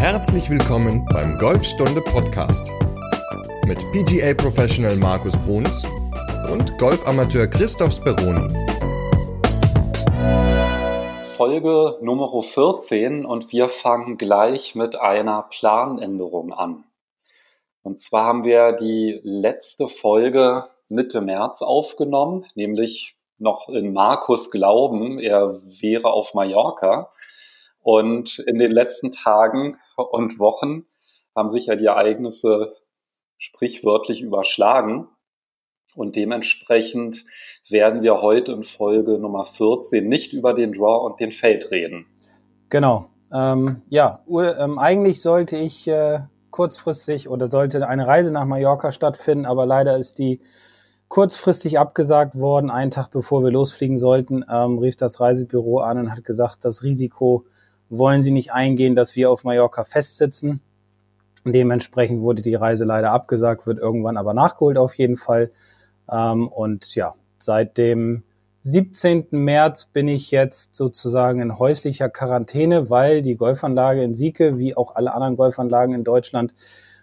Herzlich willkommen beim Golfstunde Podcast mit PGA Professional Markus Bruns und Golfamateur Christoph Speroni. Folge Nummer 14 und wir fangen gleich mit einer Planänderung an. Und zwar haben wir die letzte Folge Mitte März aufgenommen, nämlich noch in Markus Glauben, er wäre auf Mallorca. Und in den letzten Tagen und Wochen haben sich ja die Ereignisse sprichwörtlich überschlagen. Und dementsprechend werden wir heute in Folge Nummer 14 nicht über den Draw und den Feld reden. Genau. Ähm, ja, ähm, eigentlich sollte ich äh, kurzfristig oder sollte eine Reise nach Mallorca stattfinden, aber leider ist die kurzfristig abgesagt worden. Einen Tag bevor wir losfliegen sollten, ähm, rief das Reisebüro an und hat gesagt, das Risiko wollen sie nicht eingehen, dass wir auf Mallorca festsitzen. Dementsprechend wurde die Reise leider abgesagt, wird irgendwann aber nachgeholt auf jeden Fall. Ähm, und ja, seit dem 17. März bin ich jetzt sozusagen in häuslicher Quarantäne, weil die Golfanlage in Sieke, wie auch alle anderen Golfanlagen in Deutschland,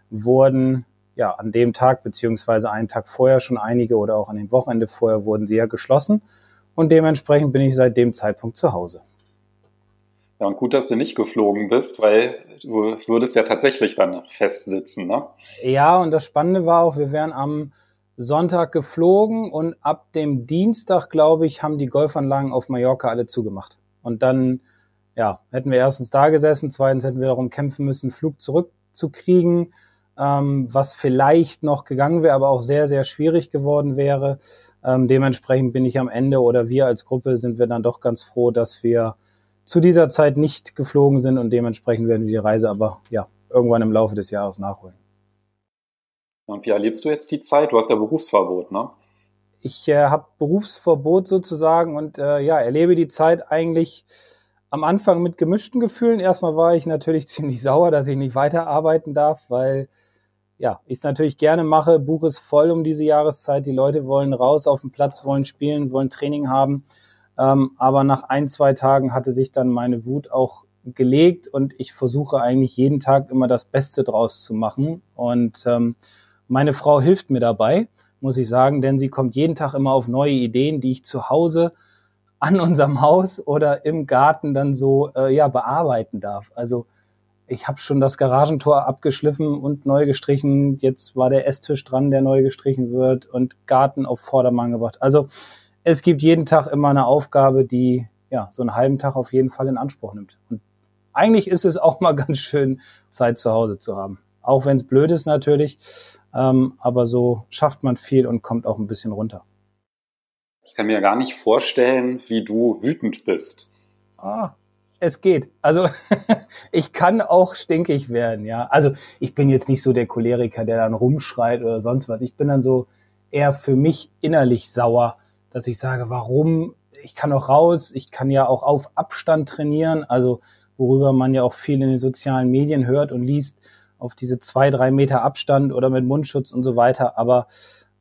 wurden ja an dem Tag beziehungsweise einen Tag vorher schon einige oder auch an dem Wochenende vorher wurden sie ja geschlossen. Und dementsprechend bin ich seit dem Zeitpunkt zu Hause. Ja, und gut, dass du nicht geflogen bist, weil du würdest ja tatsächlich dann festsitzen, ne? Ja, und das Spannende war auch, wir wären am Sonntag geflogen und ab dem Dienstag, glaube ich, haben die Golfanlagen auf Mallorca alle zugemacht. Und dann, ja, hätten wir erstens da gesessen, zweitens hätten wir darum kämpfen müssen, Flug zurückzukriegen, ähm, was vielleicht noch gegangen wäre, aber auch sehr, sehr schwierig geworden wäre. Ähm, dementsprechend bin ich am Ende oder wir als Gruppe sind wir dann doch ganz froh, dass wir zu dieser Zeit nicht geflogen sind und dementsprechend werden wir die Reise aber ja irgendwann im Laufe des Jahres nachholen. Und wie erlebst du jetzt die Zeit? Du hast ja Berufsverbot, ne? Ich äh, habe Berufsverbot sozusagen und äh, ja, erlebe die Zeit eigentlich am Anfang mit gemischten Gefühlen. Erstmal war ich natürlich ziemlich sauer, dass ich nicht weiterarbeiten darf, weil ja, ich es natürlich gerne mache. Buch ist voll um diese Jahreszeit. Die Leute wollen raus auf den Platz, wollen spielen, wollen Training haben. Ähm, aber nach ein, zwei Tagen hatte sich dann meine Wut auch gelegt und ich versuche eigentlich jeden Tag immer das Beste draus zu machen. Und ähm, meine Frau hilft mir dabei, muss ich sagen, denn sie kommt jeden Tag immer auf neue Ideen, die ich zu Hause an unserem Haus oder im Garten dann so äh, ja bearbeiten darf. Also ich habe schon das Garagentor abgeschliffen und neu gestrichen. Jetzt war der Esstisch dran, der neu gestrichen wird und Garten auf Vordermann gebracht. Also es gibt jeden Tag immer eine Aufgabe, die ja so einen halben Tag auf jeden Fall in Anspruch nimmt. Und eigentlich ist es auch mal ganz schön, Zeit zu Hause zu haben. Auch wenn es blöd ist natürlich, ähm, aber so schafft man viel und kommt auch ein bisschen runter. Ich kann mir gar nicht vorstellen, wie du wütend bist. Ah, es geht. Also ich kann auch stinkig werden, ja. Also ich bin jetzt nicht so der Choleriker, der dann rumschreit oder sonst was. Ich bin dann so eher für mich innerlich sauer, dass ich sage, warum? Ich kann auch raus, ich kann ja auch auf Abstand trainieren, also worüber man ja auch viel in den sozialen Medien hört und liest, auf diese zwei, drei Meter Abstand oder mit Mundschutz und so weiter. Aber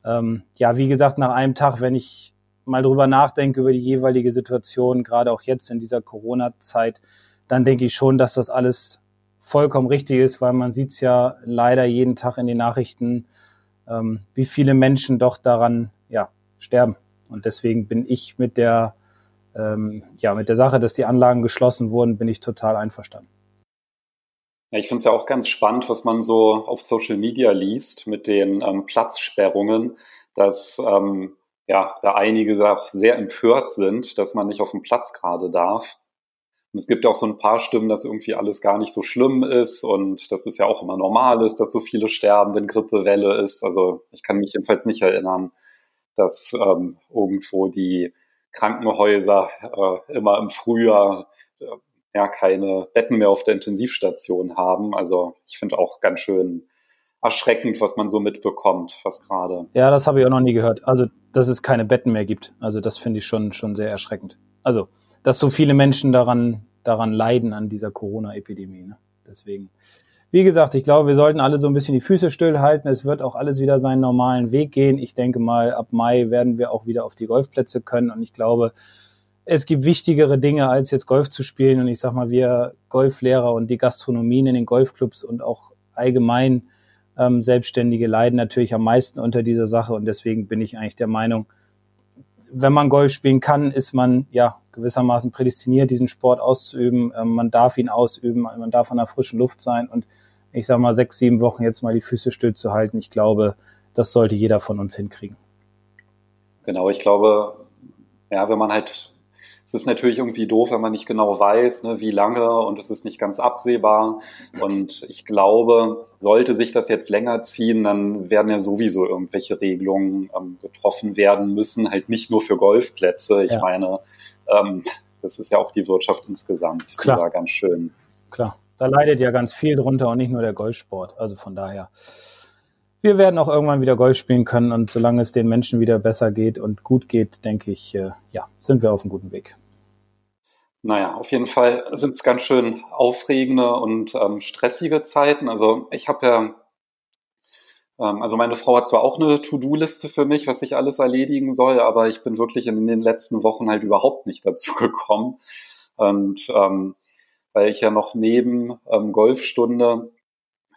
ähm, ja, wie gesagt, nach einem Tag, wenn ich mal drüber nachdenke über die jeweilige Situation, gerade auch jetzt in dieser Corona-Zeit, dann denke ich schon, dass das alles vollkommen richtig ist, weil man sieht es ja leider jeden Tag in den Nachrichten, ähm, wie viele Menschen doch daran ja, sterben. Und deswegen bin ich mit der, ähm, ja, mit der Sache, dass die Anlagen geschlossen wurden, bin ich total einverstanden. Ja, ich finde es ja auch ganz spannend, was man so auf Social Media liest mit den ähm, Platzsperrungen, dass ähm, ja, da einige auch sehr empört sind, dass man nicht auf dem Platz gerade darf. Und es gibt auch so ein paar Stimmen, dass irgendwie alles gar nicht so schlimm ist und dass es ja auch immer normal ist, dass so viele sterben, wenn Grippewelle ist. Also ich kann mich jedenfalls nicht erinnern, dass ähm, irgendwo die Krankenhäuser äh, immer im Frühjahr äh, ja keine Betten mehr auf der Intensivstation haben. Also ich finde auch ganz schön erschreckend, was man so mitbekommt, was gerade. Ja, das habe ich auch noch nie gehört. Also, dass es keine Betten mehr gibt. Also, das finde ich schon, schon sehr erschreckend. Also, dass so viele Menschen daran, daran leiden an dieser Corona-Epidemie. Ne? Deswegen wie gesagt, ich glaube, wir sollten alle so ein bisschen die Füße stillhalten. Es wird auch alles wieder seinen normalen Weg gehen. Ich denke mal, ab Mai werden wir auch wieder auf die Golfplätze können. Und ich glaube, es gibt wichtigere Dinge, als jetzt Golf zu spielen. Und ich sag mal, wir Golflehrer und die Gastronomien in den Golfclubs und auch allgemein ähm, Selbstständige leiden natürlich am meisten unter dieser Sache. Und deswegen bin ich eigentlich der Meinung, wenn man Golf spielen kann, ist man ja gewissermaßen prädestiniert, diesen Sport auszuüben. Ähm, man darf ihn ausüben, man darf an der frischen Luft sein und ich sag mal sechs, sieben Wochen jetzt mal die Füße still zu halten. Ich glaube, das sollte jeder von uns hinkriegen. Genau, ich glaube, ja, wenn man halt es ist natürlich irgendwie doof, wenn man nicht genau weiß, ne, wie lange und es ist nicht ganz absehbar. Und ich glaube, sollte sich das jetzt länger ziehen, dann werden ja sowieso irgendwelche Regelungen ähm, getroffen werden müssen, halt nicht nur für Golfplätze. Ich ja. meine, ähm, das ist ja auch die Wirtschaft insgesamt. Klar. Die ganz schön. Klar. Da leidet ja ganz viel drunter und nicht nur der Golfsport. Also von daher wir werden auch irgendwann wieder Golf spielen können und solange es den Menschen wieder besser geht und gut geht, denke ich, äh, ja, sind wir auf einem guten Weg. Naja, auf jeden Fall sind es ganz schön aufregende und ähm, stressige Zeiten. Also ich habe ja, ähm, also meine Frau hat zwar auch eine To-Do-Liste für mich, was ich alles erledigen soll, aber ich bin wirklich in den letzten Wochen halt überhaupt nicht dazu gekommen. Und ähm, weil ich ja noch neben ähm, Golfstunde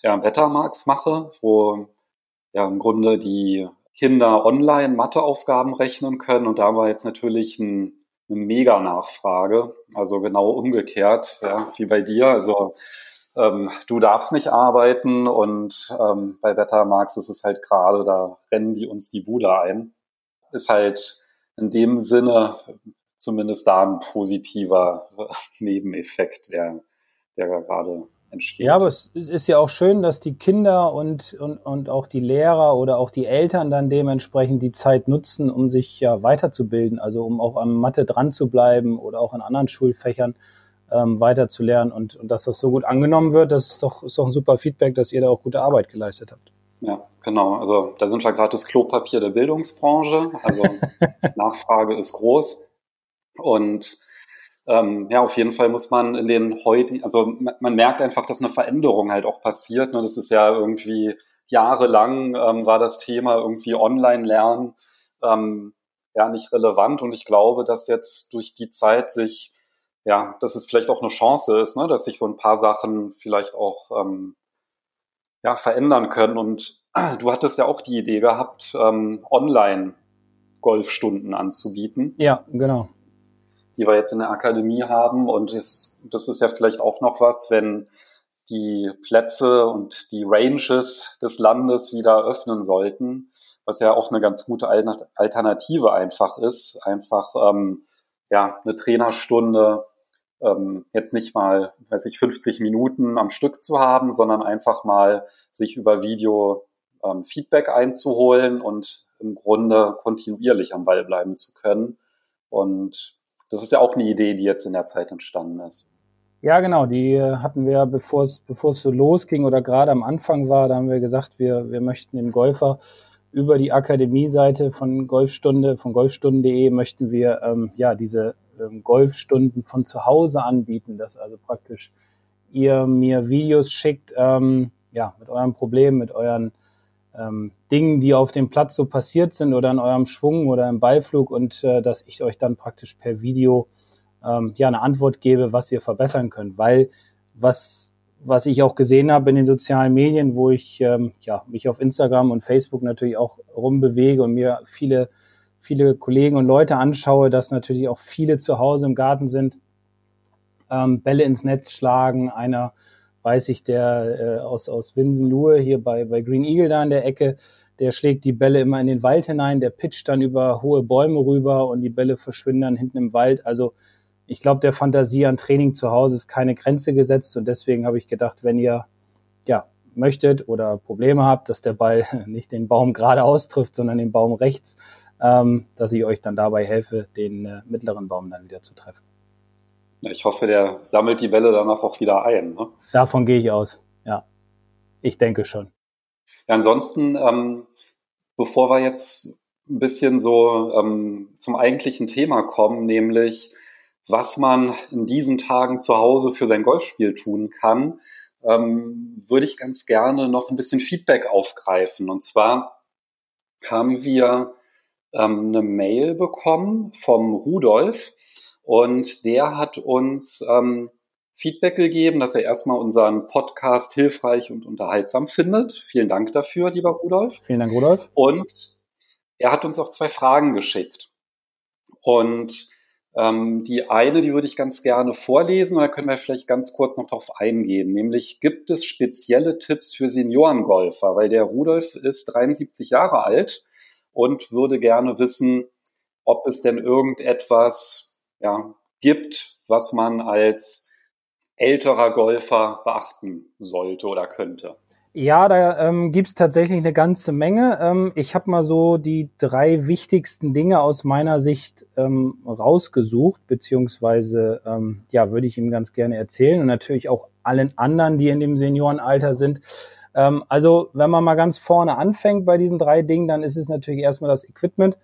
ja, Wettermarks mache, wo ja im Grunde die Kinder online Matheaufgaben rechnen können. Und da war jetzt natürlich ein, eine Mega-Nachfrage. Also genau umgekehrt, ja, wie bei dir. Also ähm, du darfst nicht arbeiten und ähm, bei Wettermarks ist es halt gerade, da rennen die uns die Bude ein. Ist halt in dem Sinne zumindest da ein positiver Nebeneffekt, der, der gerade entsteht. Ja, aber es ist ja auch schön, dass die Kinder und, und, und auch die Lehrer oder auch die Eltern dann dementsprechend die Zeit nutzen, um sich ja weiterzubilden, also um auch am Mathe dran zu bleiben oder auch in anderen Schulfächern ähm, weiterzulernen und, und dass das so gut angenommen wird, das ist doch, ist doch ein super Feedback, dass ihr da auch gute Arbeit geleistet habt. Ja, genau. Also da sind wir gerade das Klopapier der Bildungsbranche. Also Nachfrage ist groß und ähm, ja, auf jeden Fall muss man in den heutigen, also man, merkt einfach, dass eine Veränderung halt auch passiert. Ne? Das ist ja irgendwie jahrelang ähm, war das Thema irgendwie Online-Lernen ähm, ja nicht relevant und ich glaube, dass jetzt durch die Zeit sich ja, dass es vielleicht auch eine Chance ist, ne? dass sich so ein paar Sachen vielleicht auch ähm, ja, verändern können. Und du hattest ja auch die Idee gehabt, ähm, online Golfstunden anzubieten. Ja, genau die wir jetzt in der Akademie haben. Und das, das ist ja vielleicht auch noch was, wenn die Plätze und die Ranges des Landes wieder öffnen sollten, was ja auch eine ganz gute Alternative einfach ist. Einfach ähm, ja eine Trainerstunde ähm, jetzt nicht mal, weiß ich, 50 Minuten am Stück zu haben, sondern einfach mal sich über Video ähm, Feedback einzuholen und im Grunde kontinuierlich am Ball bleiben zu können. Und das ist ja auch eine Idee, die jetzt in der Zeit entstanden ist. Ja, genau, die äh, hatten wir, bevor es, bevor es so losging oder gerade am Anfang war, da haben wir gesagt, wir, wir möchten dem Golfer über die Akademie-Seite von Golfstunde, von golfstunden.de möchten wir ähm, ja diese ähm, Golfstunden von zu Hause anbieten, dass also praktisch ihr mir Videos schickt, ähm, ja, mit eurem Problem, mit euren ähm, Dingen, die auf dem Platz so passiert sind oder in eurem Schwung oder im Ballflug und äh, dass ich euch dann praktisch per Video ähm, ja eine Antwort gebe, was ihr verbessern könnt. Weil was, was ich auch gesehen habe in den sozialen Medien, wo ich ähm, ja, mich auf Instagram und Facebook natürlich auch rumbewege und mir viele, viele Kollegen und Leute anschaue, dass natürlich auch viele zu Hause im Garten sind, ähm, Bälle ins Netz schlagen, einer weiß ich, der äh, aus, aus Winsenlohe hier bei, bei Green Eagle da in der Ecke, der schlägt die Bälle immer in den Wald hinein, der pitcht dann über hohe Bäume rüber und die Bälle verschwinden dann hinten im Wald. Also ich glaube, der Fantasie an Training zu Hause ist keine Grenze gesetzt und deswegen habe ich gedacht, wenn ihr ja möchtet oder Probleme habt, dass der Ball nicht den Baum geradeaus trifft, sondern den Baum rechts, ähm, dass ich euch dann dabei helfe, den äh, mittleren Baum dann wieder zu treffen. Ich hoffe, der sammelt die Bälle danach auch wieder ein. Ne? Davon gehe ich aus. Ja, ich denke schon. Ja, ansonsten, ähm, bevor wir jetzt ein bisschen so ähm, zum eigentlichen Thema kommen, nämlich was man in diesen Tagen zu Hause für sein Golfspiel tun kann, ähm, würde ich ganz gerne noch ein bisschen Feedback aufgreifen. Und zwar haben wir ähm, eine Mail bekommen vom Rudolf, Und der hat uns ähm, Feedback gegeben, dass er erstmal unseren Podcast hilfreich und unterhaltsam findet. Vielen Dank dafür, lieber Rudolf. Vielen Dank, Rudolf. Und er hat uns auch zwei Fragen geschickt. Und ähm, die eine, die würde ich ganz gerne vorlesen, und da können wir vielleicht ganz kurz noch darauf eingehen. Nämlich, gibt es spezielle Tipps für Seniorengolfer? Weil der Rudolf ist 73 Jahre alt und würde gerne wissen, ob es denn irgendetwas ja, gibt, was man als älterer Golfer beachten sollte oder könnte. Ja, da ähm, gibt tatsächlich eine ganze Menge. Ähm, ich habe mal so die drei wichtigsten Dinge aus meiner Sicht ähm, rausgesucht, beziehungsweise ähm, ja, würde ich ihm ganz gerne erzählen und natürlich auch allen anderen, die in dem Seniorenalter sind. Ähm, also, wenn man mal ganz vorne anfängt bei diesen drei Dingen, dann ist es natürlich erstmal das Equipment.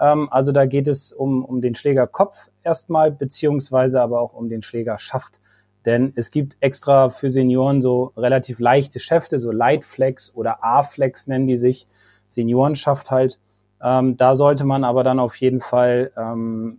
Ähm, also da geht es um, um den Schlägerkopf erstmal, beziehungsweise aber auch um den Schlägerschaft. Denn es gibt extra für Senioren so relativ leichte Schäfte, so Lightflex oder A-Flex nennen die sich. Seniorenschaft halt. Ähm, da sollte man aber dann auf jeden Fall ähm,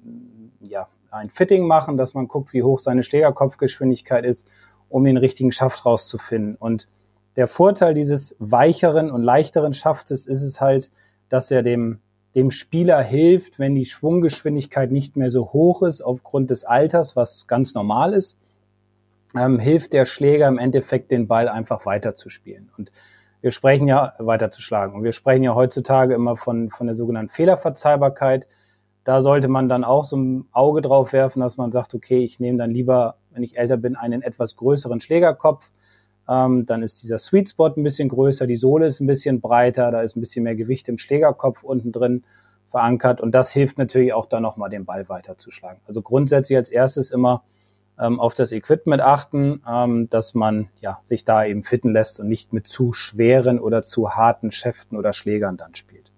ja, ein Fitting machen, dass man guckt, wie hoch seine Schlägerkopfgeschwindigkeit ist, um den richtigen Schaft rauszufinden. Und der Vorteil dieses weicheren und leichteren Schaftes ist es halt, dass er dem, dem Spieler hilft, wenn die Schwunggeschwindigkeit nicht mehr so hoch ist aufgrund des Alters, was ganz normal ist ähm, hilft der Schläger im Endeffekt, den Ball einfach weiterzuspielen. Und wir sprechen ja weiterzuschlagen. Und wir sprechen ja heutzutage immer von, von der sogenannten Fehlerverzeihbarkeit. Da sollte man dann auch so ein Auge drauf werfen, dass man sagt, okay, ich nehme dann lieber, wenn ich älter bin, einen etwas größeren Schlägerkopf. Ähm, dann ist dieser Sweet Spot ein bisschen größer, die Sohle ist ein bisschen breiter, da ist ein bisschen mehr Gewicht im Schlägerkopf unten drin verankert. Und das hilft natürlich auch dann nochmal, den Ball weiterzuschlagen. Also grundsätzlich als erstes immer ähm, auf das Equipment achten, ähm, dass man ja, sich da eben fitten lässt und nicht mit zu schweren oder zu harten Schäften oder Schlägern dann spielt.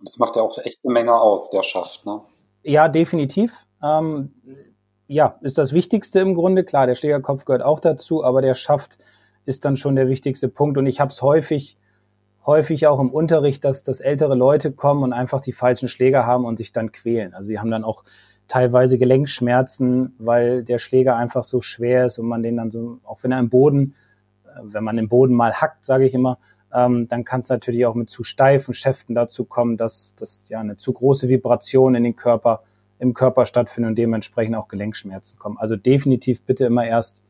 Das macht ja auch echt eine Menge aus, der Schaft, ne? Ja, definitiv. Ähm, ja, ist das Wichtigste im Grunde. Klar, der Schlägerkopf gehört auch dazu, aber der Schaft ist dann schon der wichtigste Punkt. Und ich habe es häufig, häufig auch im Unterricht, dass, dass ältere Leute kommen und einfach die falschen Schläger haben und sich dann quälen. Also sie haben dann auch teilweise Gelenkschmerzen, weil der Schläger einfach so schwer ist und man den dann so, auch wenn er im Boden, äh, wenn man im Boden mal hackt, sage ich immer, ähm, dann kann es natürlich auch mit zu steifen Schäften dazu kommen, dass, dass ja eine zu große Vibration in den Körper, im Körper stattfindet und dementsprechend auch Gelenkschmerzen kommen. Also definitiv bitte immer erst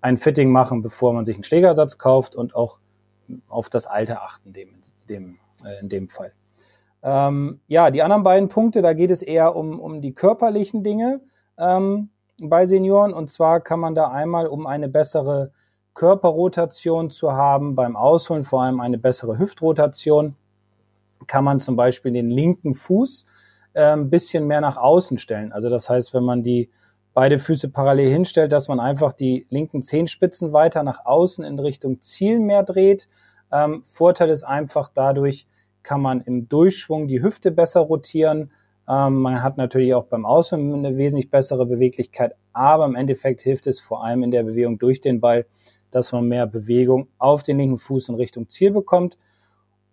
ein Fitting machen, bevor man sich einen Schlägersatz kauft und auch auf das Alter achten dem, dem, äh, in dem Fall. Ähm, ja, die anderen beiden Punkte, da geht es eher um, um die körperlichen Dinge ähm, bei Senioren. Und zwar kann man da einmal, um eine bessere Körperrotation zu haben, beim Ausholen vor allem eine bessere Hüftrotation, kann man zum Beispiel den linken Fuß ein bisschen mehr nach außen stellen. Also das heißt, wenn man die beide Füße parallel hinstellt, dass man einfach die linken Zehenspitzen weiter nach außen in Richtung Ziel mehr dreht. Ähm, Vorteil ist einfach dadurch, kann man im Durchschwung die Hüfte besser rotieren. Ähm, man hat natürlich auch beim Ausholen eine wesentlich bessere Beweglichkeit, aber im Endeffekt hilft es vor allem in der Bewegung durch den Ball, dass man mehr Bewegung auf den linken Fuß in Richtung Ziel bekommt.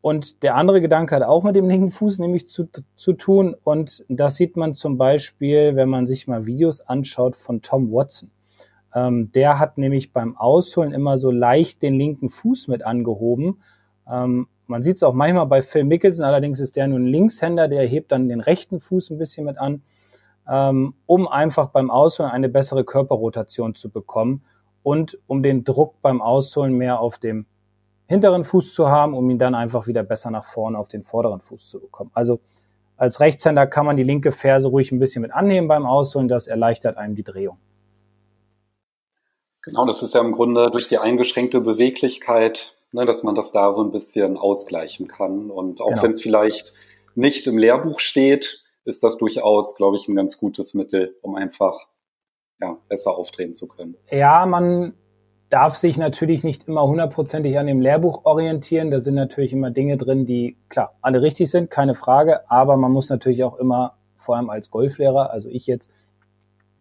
Und der andere Gedanke hat auch mit dem linken Fuß nämlich zu, zu tun. Und das sieht man zum Beispiel, wenn man sich mal Videos anschaut von Tom Watson. Ähm, der hat nämlich beim Ausholen immer so leicht den linken Fuß mit angehoben. Ähm, man sieht es auch manchmal bei Phil Mickelson, allerdings ist der nur ein Linkshänder, der hebt dann den rechten Fuß ein bisschen mit an, ähm, um einfach beim Ausholen eine bessere Körperrotation zu bekommen und um den Druck beim Ausholen mehr auf dem hinteren Fuß zu haben, um ihn dann einfach wieder besser nach vorne auf den vorderen Fuß zu bekommen. Also als Rechtshänder kann man die linke Ferse ruhig ein bisschen mit annehmen beim Ausholen, das erleichtert einem die Drehung. Genau, das ist ja im Grunde durch die eingeschränkte Beweglichkeit ne, dass man das da so ein bisschen ausgleichen kann. Und auch genau. wenn es vielleicht nicht im Lehrbuch steht, ist das durchaus, glaube ich, ein ganz gutes Mittel, um einfach ja, besser auftreten zu können. Ja, man darf sich natürlich nicht immer hundertprozentig an dem Lehrbuch orientieren. Da sind natürlich immer Dinge drin, die klar alle richtig sind, keine Frage. Aber man muss natürlich auch immer, vor allem als Golflehrer, also ich jetzt,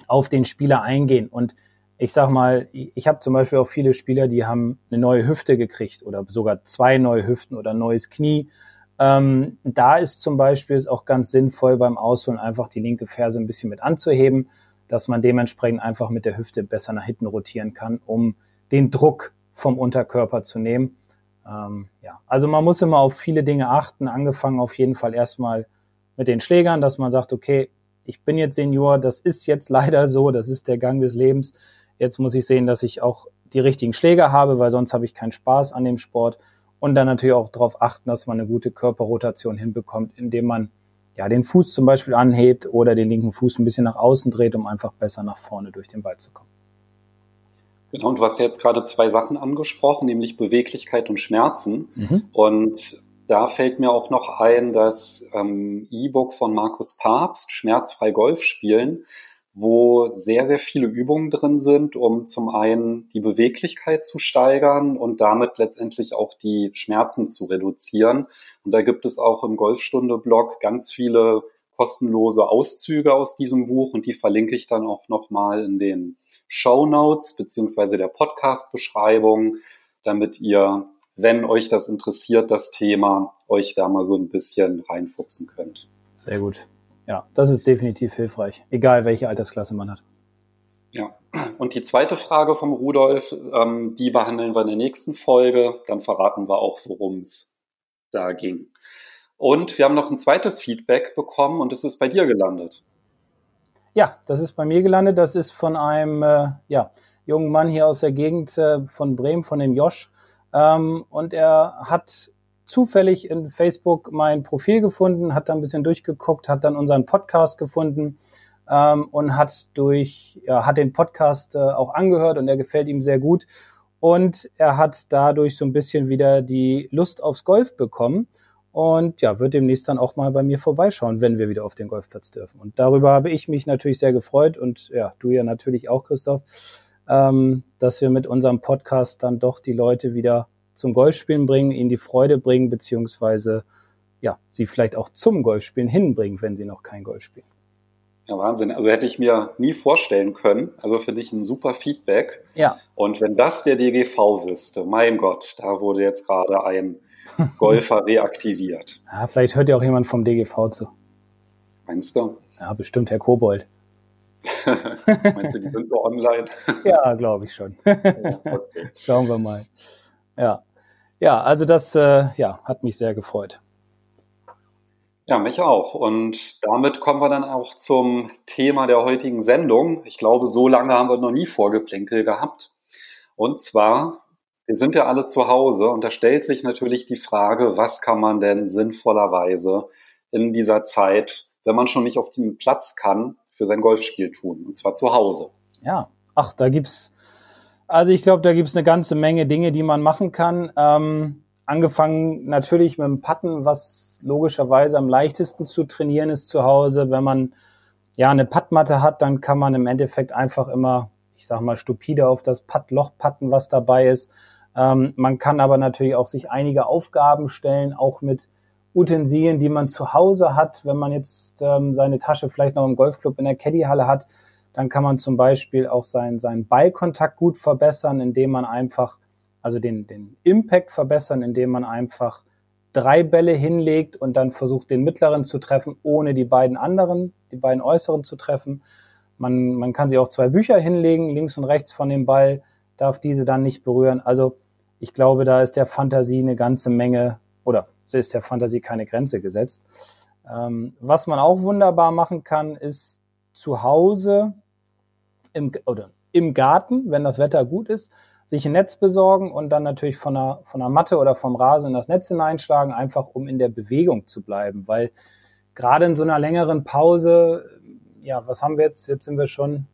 auf den Spieler eingehen. Und ich sag mal, ich habe zum Beispiel auch viele Spieler, die haben eine neue Hüfte gekriegt oder sogar zwei neue Hüften oder neues Knie. Ähm, da ist zum Beispiel es auch ganz sinnvoll beim Ausholen einfach die linke Ferse ein bisschen mit anzuheben, dass man dementsprechend einfach mit der Hüfte besser nach hinten rotieren kann, um den Druck vom Unterkörper zu nehmen. Ähm, ja, also man muss immer auf viele Dinge achten, angefangen auf jeden Fall erstmal mit den Schlägern, dass man sagt, okay, ich bin jetzt Senior, das ist jetzt leider so, das ist der Gang des Lebens. Jetzt muss ich sehen, dass ich auch die richtigen Schläger habe, weil sonst habe ich keinen Spaß an dem Sport. Und dann natürlich auch darauf achten, dass man eine gute Körperrotation hinbekommt, indem man ja den Fuß zum Beispiel anhebt oder den linken Fuß ein bisschen nach außen dreht, um einfach besser nach vorne durch den Ball zu kommen. Genau, und du hast ja jetzt gerade zwei Sachen angesprochen, nämlich Beweglichkeit und Schmerzen. Mhm. Und da fällt mir auch noch ein, das ähm, E-Book von Markus Papst, Schmerzfrei Golf spielen, wo sehr, sehr viele Übungen drin sind, um zum einen die Beweglichkeit zu steigern und damit letztendlich auch die Schmerzen zu reduzieren. Und da gibt es auch im Golfstunde-Blog ganz viele kostenlose Auszüge aus diesem Buch und die verlinke ich dann auch nochmal in den Show Notes beziehungsweise der Podcast-Beschreibung, damit ihr, wenn euch das interessiert, das Thema, euch da mal so ein bisschen reinfuchsen könnt. Sehr gut. Ja, das ist definitiv hilfreich, egal welche Altersklasse man hat. Ja, und die zweite Frage vom Rudolf, ähm, die behandeln wir in der nächsten Folge. Dann verraten wir auch, worum es da ging. Und wir haben noch ein zweites Feedback bekommen und es ist bei dir gelandet. Ja, das ist bei mir gelandet. Das ist von einem äh, ja, jungen Mann hier aus der Gegend äh, von Bremen, von dem Josh. Ähm, und er hat zufällig in Facebook mein Profil gefunden, hat da ein bisschen durchgeguckt, hat dann unseren Podcast gefunden ähm, und hat durch, ja, hat den Podcast äh, auch angehört und er gefällt ihm sehr gut. Und er hat dadurch so ein bisschen wieder die Lust aufs Golf bekommen und ja, wird demnächst dann auch mal bei mir vorbeischauen, wenn wir wieder auf den Golfplatz dürfen. Und darüber habe ich mich natürlich sehr gefreut und ja, du ja natürlich auch, Christoph, ähm, dass wir mit unserem Podcast dann doch die Leute wieder zum Golfspielen bringen, ihnen die Freude bringen, beziehungsweise ja, sie vielleicht auch zum Golfspielen hinbringen, wenn sie noch kein Golf spielen. Ja, Wahnsinn. Also hätte ich mir nie vorstellen können. Also für dich ein super Feedback. Ja. Und wenn das der DGV wüsste, mein Gott, da wurde jetzt gerade ein Golfer reaktiviert. Ja, vielleicht hört ja auch jemand vom DGV zu. Meinst du? Ja, bestimmt Herr Kobold. Meinst du, die sind so online? ja, glaube ich schon. okay. Schauen wir mal. Ja. Ja, also das äh, ja, hat mich sehr gefreut. Ja, mich auch. Und damit kommen wir dann auch zum Thema der heutigen Sendung. Ich glaube, so lange haben wir noch nie Vorgeplänkel gehabt. Und zwar, wir sind ja alle zu Hause und da stellt sich natürlich die Frage, was kann man denn sinnvollerweise in dieser Zeit, wenn man schon nicht auf den Platz kann, für sein Golfspiel tun, und zwar zu Hause. Ja, ach, da gibt's also ich glaube, da gibt es eine ganze Menge Dinge, die man machen kann. Ähm, angefangen natürlich mit dem Patten, was logischerweise am leichtesten zu trainieren ist zu Hause. Wenn man ja eine Pattmatte hat, dann kann man im Endeffekt einfach immer, ich sag mal, stupide auf das Pattloch patten, was dabei ist. Ähm, man kann aber natürlich auch sich einige Aufgaben stellen, auch mit Utensilien, die man zu Hause hat. Wenn man jetzt ähm, seine Tasche vielleicht noch im Golfclub in der Caddyhalle hat, dann kann man zum Beispiel auch seinen, seinen Ballkontakt gut verbessern, indem man einfach, also den, den Impact verbessern, indem man einfach drei Bälle hinlegt und dann versucht, den mittleren zu treffen, ohne die beiden anderen, die beiden äußeren zu treffen. Man, man kann sich auch zwei Bücher hinlegen, links und rechts von dem Ball, darf diese dann nicht berühren. Also ich glaube, da ist der Fantasie eine ganze Menge, oder ist der Fantasie keine Grenze gesetzt. Ähm, was man auch wunderbar machen kann, ist zu Hause im, oder im Garten, wenn das Wetter gut ist, sich ein Netz besorgen und dann natürlich von einer, von einer Matte oder vom Rasen in das Netz hineinschlagen, einfach um in der Bewegung zu bleiben. Weil gerade in so einer längeren Pause, ja, was haben wir jetzt? Jetzt sind wir schon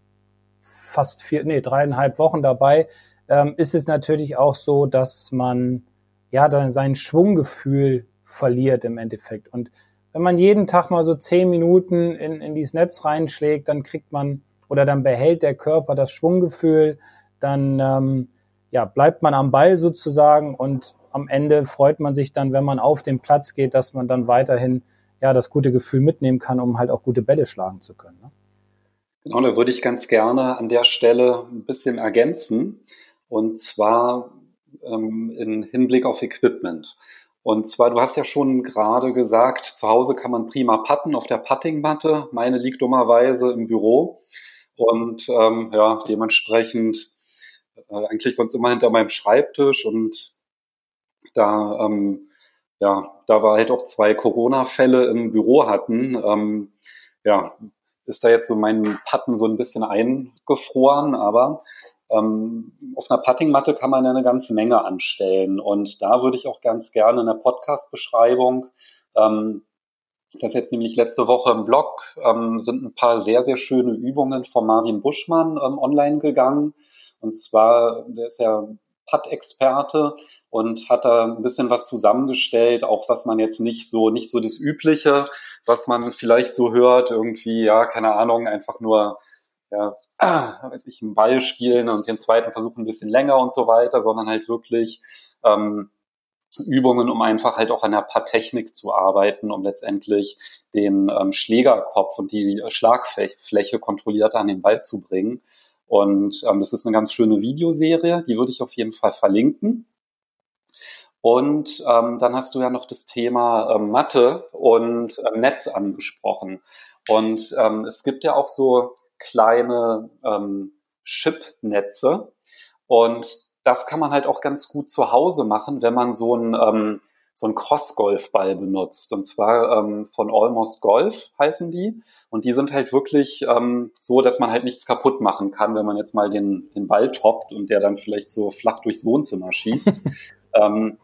fast vier, nee, dreieinhalb Wochen dabei, ähm, ist es natürlich auch so, dass man ja dann sein Schwunggefühl verliert im Endeffekt. Und wenn man jeden Tag mal so zehn Minuten in, in dieses Netz reinschlägt, dann kriegt man oder dann behält der Körper das Schwunggefühl, dann ähm, ja, bleibt man am Ball sozusagen und am Ende freut man sich dann, wenn man auf den Platz geht, dass man dann weiterhin ja das gute Gefühl mitnehmen kann, um halt auch gute Bälle schlagen zu können. Ne? Genau, da würde ich ganz gerne an der Stelle ein bisschen ergänzen und zwar ähm, in Hinblick auf Equipment. Und zwar, du hast ja schon gerade gesagt, zu Hause kann man prima putten auf der Puttingmatte. Meine liegt dummerweise im Büro. Und ähm, ja, dementsprechend äh, eigentlich sonst immer hinter meinem Schreibtisch. Und da, ähm, ja, da wir halt auch zwei Corona-Fälle im Büro hatten, ähm, ja, ist da jetzt so mein Putten so ein bisschen eingefroren, aber ähm, auf einer Puttingmatte kann man ja eine ganze Menge anstellen. Und da würde ich auch ganz gerne in der Podcast-Beschreibung, ähm, das jetzt nämlich letzte Woche im Blog, ähm, sind ein paar sehr, sehr schöne Übungen von Marvin Buschmann ähm, online gegangen. Und zwar, der ist ja Putt-Experte und hat da ein bisschen was zusammengestellt, auch was man jetzt nicht so, nicht so das Übliche, was man vielleicht so hört, irgendwie, ja, keine Ahnung, einfach nur, ja, weiß ich, einen Ball spielen und den zweiten Versuch ein bisschen länger und so weiter, sondern halt wirklich ähm, Übungen, um einfach halt auch an der Paar-Technik zu arbeiten, um letztendlich den ähm, Schlägerkopf und die Schlagfläche kontrollierter an den Ball zu bringen. Und ähm, das ist eine ganz schöne Videoserie, die würde ich auf jeden Fall verlinken. Und ähm, dann hast du ja noch das Thema ähm, Mathe und ähm, Netz angesprochen. Und ähm, es gibt ja auch so kleine ähm, Chip-Netze. Und das kann man halt auch ganz gut zu Hause machen, wenn man so ein ähm, so ein Cross-Golf-Ball benutzt. Und zwar ähm, von Almost Golf heißen die. Und die sind halt wirklich ähm, so, dass man halt nichts kaputt machen kann, wenn man jetzt mal den, den Ball toppt und der dann vielleicht so flach durchs Wohnzimmer schießt. ähm,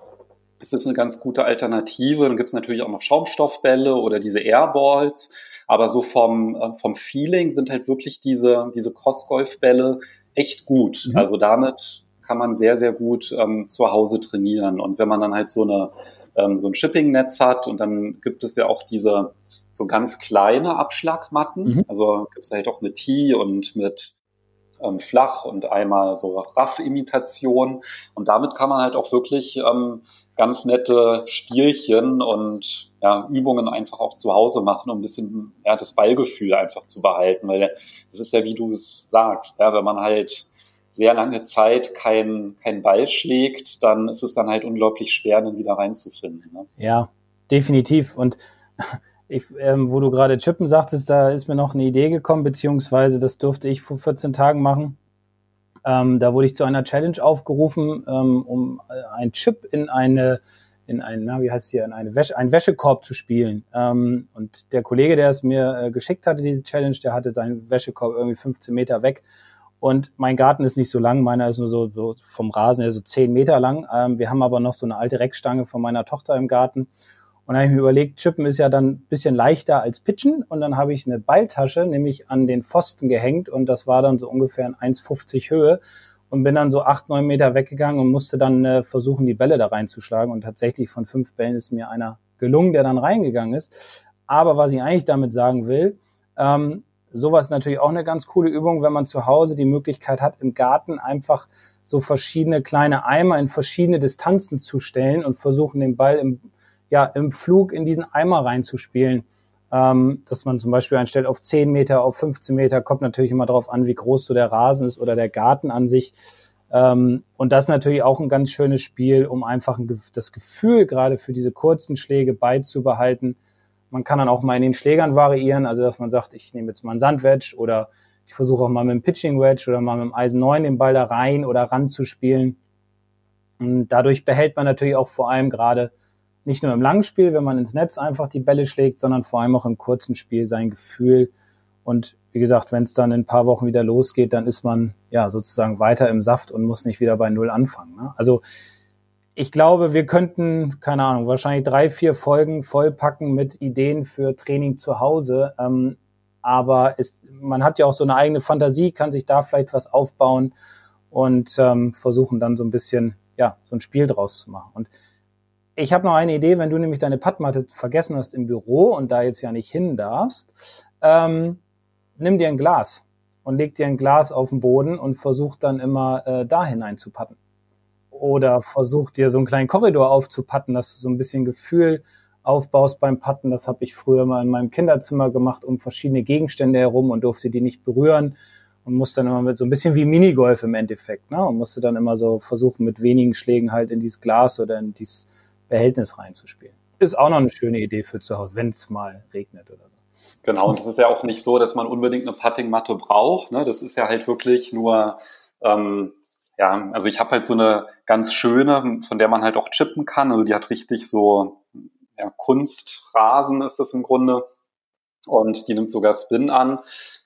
das ist eine ganz gute Alternative. Dann gibt es natürlich auch noch Schaumstoffbälle oder diese Airballs. Aber so vom, äh, vom Feeling sind halt wirklich diese, diese Cross-Golf-Bälle echt gut. Mhm. Also damit kann man sehr, sehr gut ähm, zu Hause trainieren. Und wenn man dann halt so eine ähm, so ein Shipping-Netz hat und dann gibt es ja auch diese so ganz kleine Abschlagmatten. Mhm. Also gibt es halt auch mit Tee und mit ähm, flach und einmal so Raff-Imitation. Und damit kann man halt auch wirklich ähm, ganz nette Spielchen und ja, Übungen einfach auch zu Hause machen, um ein bisschen ja, das Ballgefühl einfach zu behalten. Weil es ist ja, wie du es sagst, ja, wenn man halt sehr lange Zeit kein, kein Ball schlägt, dann ist es dann halt unglaublich schwer, den wieder reinzufinden. Ne? Ja, definitiv. Und ich, ähm, wo du gerade Chippen sagtest, da ist mir noch eine Idee gekommen, beziehungsweise das durfte ich vor 14 Tagen machen. Ähm, da wurde ich zu einer Challenge aufgerufen, ähm, um äh, ein Chip in eine in einen, na, wie heißt hier, in eine Wäsche, einen Wäschekorb zu spielen. Ähm, und der Kollege, der es mir äh, geschickt hatte, diese Challenge, der hatte seinen Wäschekorb irgendwie 15 Meter weg. Und mein Garten ist nicht so lang, meiner ist nur so, so vom Rasen her so 10 Meter lang. Ähm, wir haben aber noch so eine alte Reckstange von meiner Tochter im Garten. Und dann habe ich mir überlegt, Chippen ist ja dann ein bisschen leichter als Pitchen. Und dann habe ich eine Balltasche nämlich an den Pfosten gehängt und das war dann so ungefähr in 1,50 Höhe und bin dann so acht, neun Meter weggegangen und musste dann äh, versuchen, die Bälle da reinzuschlagen. Und tatsächlich von fünf Bällen ist mir einer gelungen, der dann reingegangen ist. Aber was ich eigentlich damit sagen will, ähm, sowas ist natürlich auch eine ganz coole Übung, wenn man zu Hause die Möglichkeit hat, im Garten einfach so verschiedene kleine Eimer in verschiedene Distanzen zu stellen und versuchen, den Ball im, ja, im Flug in diesen Eimer reinzuspielen ähm, dass man zum Beispiel einstellt auf 10 Meter, auf 15 Meter, kommt natürlich immer darauf an, wie groß so der Rasen ist oder der Garten an sich. Ähm, und das ist natürlich auch ein ganz schönes Spiel, um einfach ein, das Gefühl gerade für diese kurzen Schläge beizubehalten. Man kann dann auch mal in den Schlägern variieren, also dass man sagt, ich nehme jetzt mal einen Sandwedge oder ich versuche auch mal mit dem Pitching Wedge oder mal mit dem Eisen 9 den Ball da rein oder ran zu spielen. Und dadurch behält man natürlich auch vor allem gerade nicht nur im langen Spiel, wenn man ins Netz einfach die Bälle schlägt, sondern vor allem auch im kurzen Spiel sein Gefühl. Und wie gesagt, wenn es dann in ein paar Wochen wieder losgeht, dann ist man ja sozusagen weiter im Saft und muss nicht wieder bei Null anfangen. Ne? Also ich glaube, wir könnten, keine Ahnung, wahrscheinlich drei, vier Folgen vollpacken mit Ideen für Training zu Hause. Ähm, aber es, man hat ja auch so eine eigene Fantasie, kann sich da vielleicht was aufbauen und ähm, versuchen dann so ein bisschen, ja, so ein Spiel draus zu machen. Und ich habe noch eine Idee, wenn du nämlich deine Padmatte vergessen hast im Büro und da jetzt ja nicht hin darfst, ähm, nimm dir ein Glas und leg dir ein Glas auf den Boden und versuch dann immer äh, da hinein zu patten. Oder versuch dir so einen kleinen Korridor aufzupatten, dass du so ein bisschen Gefühl aufbaust beim Patten. Das habe ich früher mal in meinem Kinderzimmer gemacht, um verschiedene Gegenstände herum und durfte die nicht berühren und musste dann immer mit so ein bisschen wie Minigolf im Endeffekt, ne? Und musste dann immer so versuchen, mit wenigen Schlägen halt in dieses Glas oder in dieses Behältnis reinzuspielen. Ist auch noch eine schöne Idee für zu Hause, wenn es mal regnet oder so. Genau, und es ist ja auch nicht so, dass man unbedingt eine Puttingmatte braucht. Ne? Das ist ja halt wirklich nur, ähm, ja, also ich habe halt so eine ganz schöne, von der man halt auch chippen kann. Also die hat richtig so ja, Kunstrasen ist das im Grunde. Und die nimmt sogar Spin an.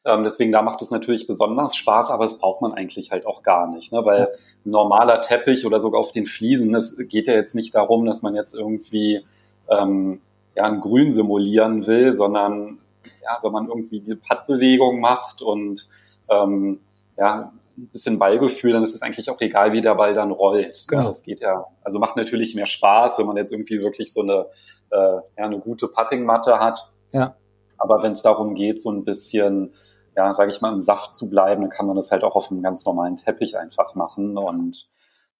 Ähm, deswegen da macht es natürlich besonders Spaß, aber das braucht man eigentlich halt auch gar nicht, ne? weil ein normaler Teppich oder sogar auf den Fliesen, es geht ja jetzt nicht darum, dass man jetzt irgendwie ähm, ja, ein Grün simulieren will, sondern ja, wenn man irgendwie diese Pattbewegung macht und ähm, ja, ein bisschen Ballgefühl, dann ist es eigentlich auch egal, wie der Ball dann rollt. Genau. Das geht ja, also macht natürlich mehr Spaß, wenn man jetzt irgendwie wirklich so eine, äh, ja, eine gute Puttingmatte hat. Ja. Aber wenn es darum geht, so ein bisschen ja, sage ich mal, im Saft zu bleiben, dann kann man das halt auch auf einem ganz normalen Teppich einfach machen. Und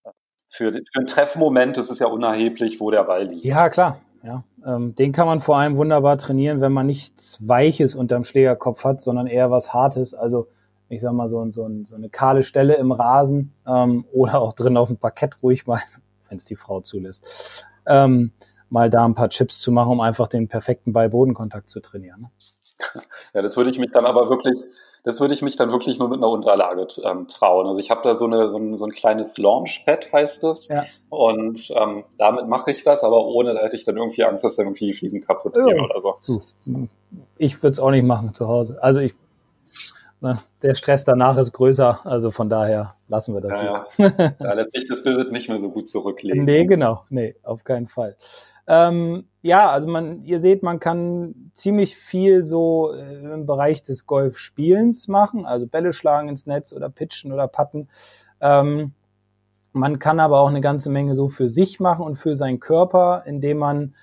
äh, für, für einen Treffmoment ist es ja unerheblich, wo der Ball liegt. Ja, klar. Ja, ähm, den kann man vor allem wunderbar trainieren, wenn man nichts Weiches unterm Schlägerkopf hat, sondern eher was Hartes. Also ich sag mal so, so, so eine kahle Stelle im Rasen ähm, oder auch drin auf dem Parkett ruhig mal, wenn es die Frau zulässt, ähm, mal da ein paar Chips zu machen, um einfach den perfekten Ball-Bodenkontakt zu trainieren. Ne? Ja, das würde ich mich dann aber wirklich, das würde ich mich dann wirklich nur mit einer Unterlage ähm, trauen. Also ich habe da so, eine, so, ein, so ein kleines Launchpad, heißt das. Ja. Und ähm, damit mache ich das, aber ohne, da hätte ich dann irgendwie Angst, dass dann irgendwie die Fliesen kaputt gehen ja. oder so. Ich würde es auch nicht machen zu Hause. Also ich, der Stress danach ist größer, also von daher lassen wir das. Ja, ja. da lässt sich das Bild nicht mehr so gut zurücklegen. Nee, genau. Nee, auf keinen Fall. Ähm, ja, also man, ihr seht, man kann ziemlich viel so äh, im Bereich des Golfspielens machen, also Bälle schlagen ins Netz oder pitchen oder putten. Ähm, man kann aber auch eine ganze Menge so für sich machen und für seinen Körper, indem man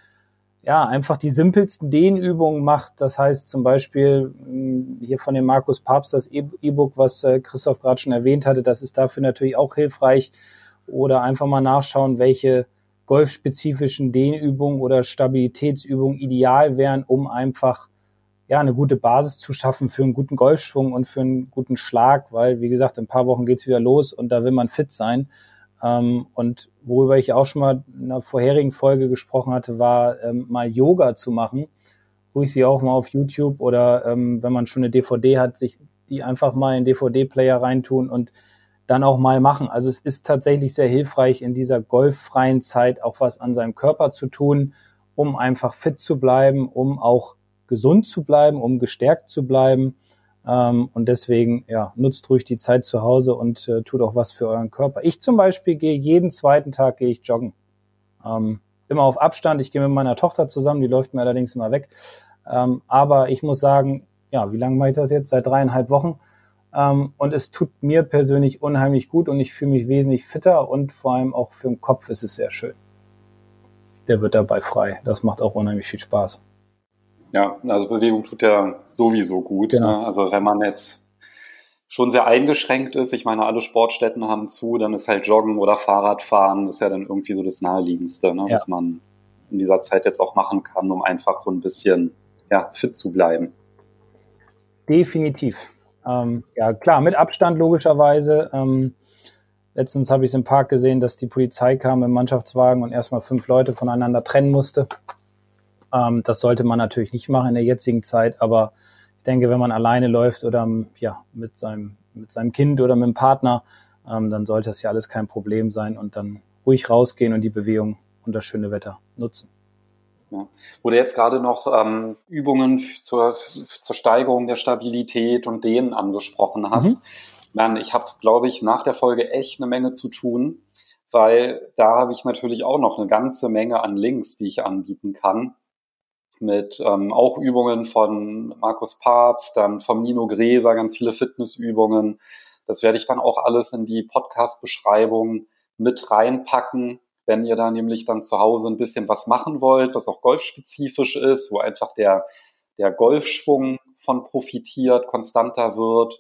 ja einfach die simpelsten Dehnübungen macht. Das heißt zum Beispiel hm, hier von dem Markus Papst das e-, E-Book, was äh, Christoph gerade schon erwähnt hatte, das ist dafür natürlich auch hilfreich. Oder einfach mal nachschauen, welche golfspezifischen Dehnübungen oder Stabilitätsübungen ideal wären, um einfach ja, eine gute Basis zu schaffen für einen guten Golfschwung und für einen guten Schlag, weil, wie gesagt, in ein paar Wochen geht's wieder los und da will man fit sein. Ähm, und worüber ich auch schon mal in einer vorherigen Folge gesprochen hatte, war ähm, mal Yoga zu machen, wo ich sie auch mal auf YouTube oder ähm, wenn man schon eine DVD hat, sich die einfach mal in DVD-Player reintun und dann auch mal machen. Also es ist tatsächlich sehr hilfreich, in dieser golffreien Zeit auch was an seinem Körper zu tun, um einfach fit zu bleiben, um auch gesund zu bleiben, um gestärkt zu bleiben. Ähm, und deswegen, ja, nutzt ruhig die Zeit zu Hause und äh, tut auch was für euren Körper. Ich zum Beispiel gehe jeden zweiten Tag gehe ich joggen. Ähm, immer auf Abstand. Ich gehe mit meiner Tochter zusammen, die läuft mir allerdings immer weg. Ähm, aber ich muss sagen, ja, wie lange mache ich das jetzt? Seit dreieinhalb Wochen. Ähm, und es tut mir persönlich unheimlich gut und ich fühle mich wesentlich fitter und vor allem auch für den Kopf ist es sehr schön. Der wird dabei frei. Das macht auch unheimlich viel Spaß. Ja, also Bewegung tut ja sowieso gut. Genau. Ne? Also wenn man jetzt schon sehr eingeschränkt ist, ich meine, alle Sportstätten haben zu, dann ist halt Joggen oder Fahrradfahren, ist ja dann irgendwie so das Naheliegendste, ne? ja. was man in dieser Zeit jetzt auch machen kann, um einfach so ein bisschen ja, fit zu bleiben. Definitiv. Ähm, ja, klar, mit Abstand logischerweise. Ähm, letztens habe ich es im Park gesehen, dass die Polizei kam im Mannschaftswagen und erstmal fünf Leute voneinander trennen musste. Ähm, das sollte man natürlich nicht machen in der jetzigen Zeit, aber ich denke, wenn man alleine läuft oder ja, mit, seinem, mit seinem Kind oder mit dem Partner, ähm, dann sollte das ja alles kein Problem sein und dann ruhig rausgehen und die Bewegung und das schöne Wetter nutzen. Ja. Wo du jetzt gerade noch ähm, Übungen zur, zur Steigerung der Stabilität und Dehnen angesprochen hast. Mhm. Man, ich habe, glaube ich, nach der Folge echt eine Menge zu tun, weil da habe ich natürlich auch noch eine ganze Menge an Links, die ich anbieten kann. Mit ähm, auch Übungen von Markus Papst, dann von Nino Gräser, ganz viele Fitnessübungen. Das werde ich dann auch alles in die Podcast-Beschreibung mit reinpacken wenn ihr da nämlich dann zu Hause ein bisschen was machen wollt, was auch golfspezifisch ist, wo einfach der, der Golfschwung von profitiert, konstanter wird,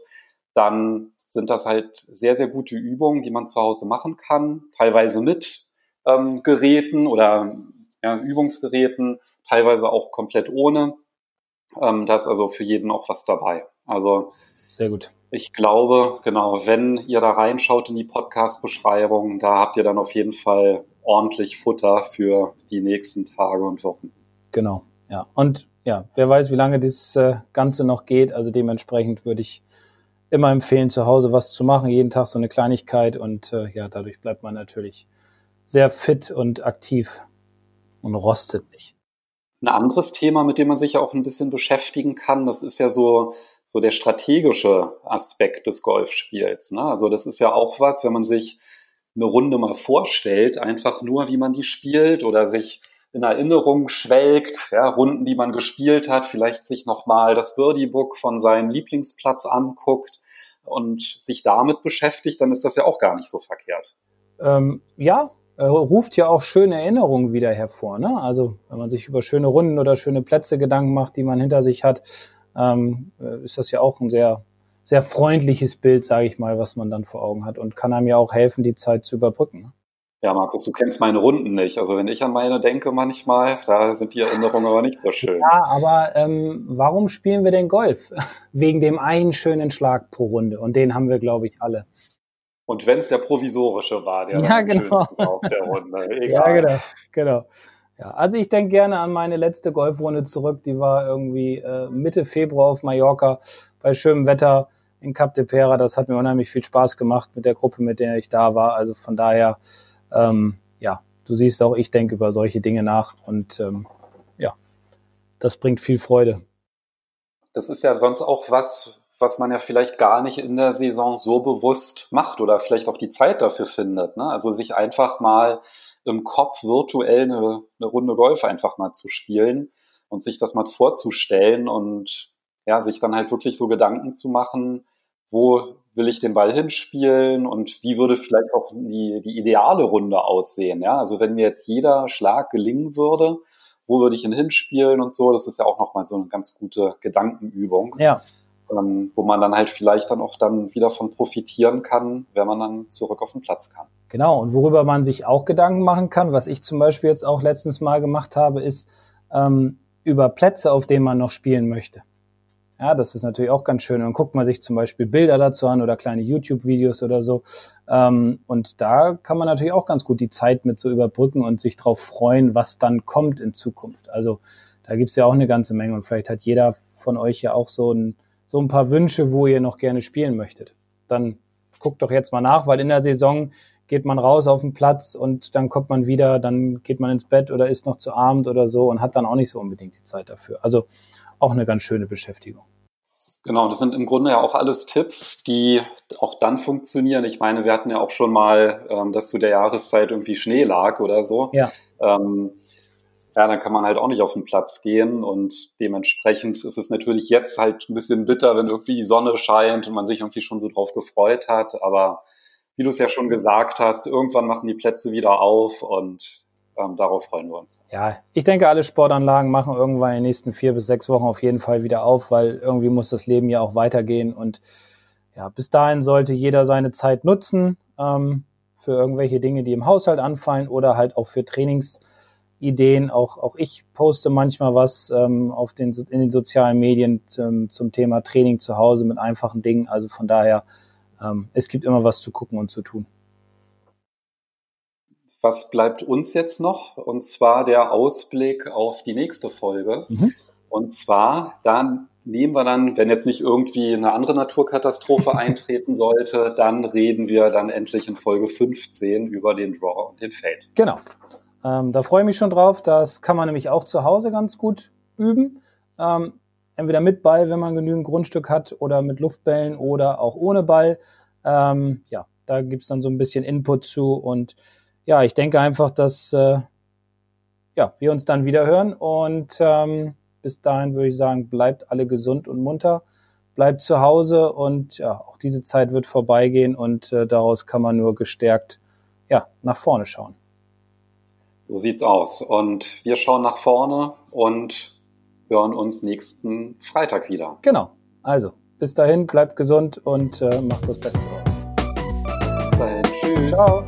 dann sind das halt sehr, sehr gute Übungen, die man zu Hause machen kann, teilweise mit ähm, Geräten oder ja, Übungsgeräten, teilweise auch komplett ohne. Ähm, da ist also für jeden auch was dabei. Also sehr gut. Ich glaube, genau, wenn ihr da reinschaut in die Podcast-Beschreibung, da habt ihr dann auf jeden Fall ordentlich Futter für die nächsten Tage und Wochen. Genau, ja. Und ja, wer weiß, wie lange das äh, Ganze noch geht. Also dementsprechend würde ich immer empfehlen, zu Hause was zu machen, jeden Tag so eine Kleinigkeit und äh, ja, dadurch bleibt man natürlich sehr fit und aktiv und rostet nicht. Ein anderes Thema, mit dem man sich ja auch ein bisschen beschäftigen kann, das ist ja so, so der strategische Aspekt des Golfspiels. Ne? Also das ist ja auch was, wenn man sich eine Runde mal vorstellt, einfach nur, wie man die spielt oder sich in Erinnerung schwelgt, ja, Runden, die man gespielt hat, vielleicht sich nochmal das Birdie Book von seinem Lieblingsplatz anguckt und sich damit beschäftigt, dann ist das ja auch gar nicht so verkehrt. Ähm, ja, äh, ruft ja auch schöne Erinnerungen wieder hervor. Ne? Also wenn man sich über schöne Runden oder schöne Plätze Gedanken macht, die man hinter sich hat, ähm, äh, ist das ja auch ein sehr sehr freundliches Bild, sage ich mal, was man dann vor Augen hat und kann einem ja auch helfen, die Zeit zu überbrücken. Ne? Ja, Markus, du kennst meine Runden nicht. Also wenn ich an meine denke manchmal, da sind die Erinnerungen aber nicht so schön. Ja, aber ähm, warum spielen wir denn Golf? Wegen dem einen schönen Schlag pro Runde. Und den haben wir, glaube ich, alle. Und wenn es der provisorische war, der ja, genau. auf der Runde. Egal. Ja, genau. genau. Ja, also ich denke gerne an meine letzte Golfrunde zurück. Die war irgendwie äh, Mitte Februar auf Mallorca bei schönem Wetter in Cap de Pera. Das hat mir unheimlich viel Spaß gemacht mit der Gruppe, mit der ich da war. Also von daher ähm, ja, du siehst auch, ich denke über solche Dinge nach und ähm, ja, das bringt viel Freude. Das ist ja sonst auch was, was man ja vielleicht gar nicht in der Saison so bewusst macht oder vielleicht auch die Zeit dafür findet. Ne? Also sich einfach mal im Kopf virtuell eine, eine Runde Golf einfach mal zu spielen und sich das mal vorzustellen und ja, sich dann halt wirklich so Gedanken zu machen, wo will ich den Ball hinspielen und wie würde vielleicht auch die, die ideale Runde aussehen. Ja? Also wenn mir jetzt jeder Schlag gelingen würde, wo würde ich ihn hinspielen und so, das ist ja auch nochmal so eine ganz gute Gedankenübung. Ja. Ähm, wo man dann halt vielleicht dann auch dann wieder von profitieren kann, wenn man dann zurück auf den Platz kann. Genau, und worüber man sich auch Gedanken machen kann, was ich zum Beispiel jetzt auch letztens mal gemacht habe, ist ähm, über Plätze, auf denen man noch spielen möchte. Ja, das ist natürlich auch ganz schön. Und dann guckt man sich zum Beispiel Bilder dazu an oder kleine YouTube-Videos oder so. Ähm, und da kann man natürlich auch ganz gut die Zeit mit so überbrücken und sich darauf freuen, was dann kommt in Zukunft. Also da gibt's ja auch eine ganze Menge. Und vielleicht hat jeder von euch ja auch so ein, so ein paar Wünsche, wo ihr noch gerne spielen möchtet. Dann guckt doch jetzt mal nach, weil in der Saison geht man raus auf den Platz und dann kommt man wieder, dann geht man ins Bett oder isst noch zu Abend oder so und hat dann auch nicht so unbedingt die Zeit dafür. Also auch eine ganz schöne Beschäftigung. Genau, das sind im Grunde ja auch alles Tipps, die auch dann funktionieren. Ich meine, wir hatten ja auch schon mal, ähm, dass zu der Jahreszeit irgendwie Schnee lag oder so. Ja. Ähm, ja, dann kann man halt auch nicht auf den Platz gehen und dementsprechend ist es natürlich jetzt halt ein bisschen bitter, wenn irgendwie die Sonne scheint und man sich irgendwie schon so drauf gefreut hat. Aber wie du es ja schon gesagt hast, irgendwann machen die Plätze wieder auf und ähm, darauf freuen wir uns. Ja, ich denke, alle Sportanlagen machen irgendwann in den nächsten vier bis sechs Wochen auf jeden Fall wieder auf, weil irgendwie muss das Leben ja auch weitergehen. Und ja, bis dahin sollte jeder seine Zeit nutzen ähm, für irgendwelche Dinge, die im Haushalt anfallen oder halt auch für Trainingsideen. Auch, auch ich poste manchmal was ähm, auf den, in den sozialen Medien zum, zum Thema Training zu Hause mit einfachen Dingen. Also von daher, ähm, es gibt immer was zu gucken und zu tun was bleibt uns jetzt noch? Und zwar der Ausblick auf die nächste Folge. Mhm. Und zwar, dann nehmen wir dann, wenn jetzt nicht irgendwie eine andere Naturkatastrophe eintreten sollte, dann reden wir dann endlich in Folge 15 über den Draw und den Fade. Genau. Ähm, da freue ich mich schon drauf. Das kann man nämlich auch zu Hause ganz gut üben. Ähm, entweder mit Ball, wenn man genügend Grundstück hat, oder mit Luftbällen oder auch ohne Ball. Ähm, ja, da gibt's dann so ein bisschen Input zu und ja, ich denke einfach, dass äh, ja, wir uns dann wieder hören und ähm, bis dahin würde ich sagen, bleibt alle gesund und munter, bleibt zu Hause und ja, auch diese Zeit wird vorbeigehen und äh, daraus kann man nur gestärkt ja, nach vorne schauen. So sieht's aus. Und wir schauen nach vorne und hören uns nächsten Freitag wieder. Genau. Also, bis dahin, bleibt gesund und äh, macht das Beste raus. Bis dahin. Tschüss. Ciao.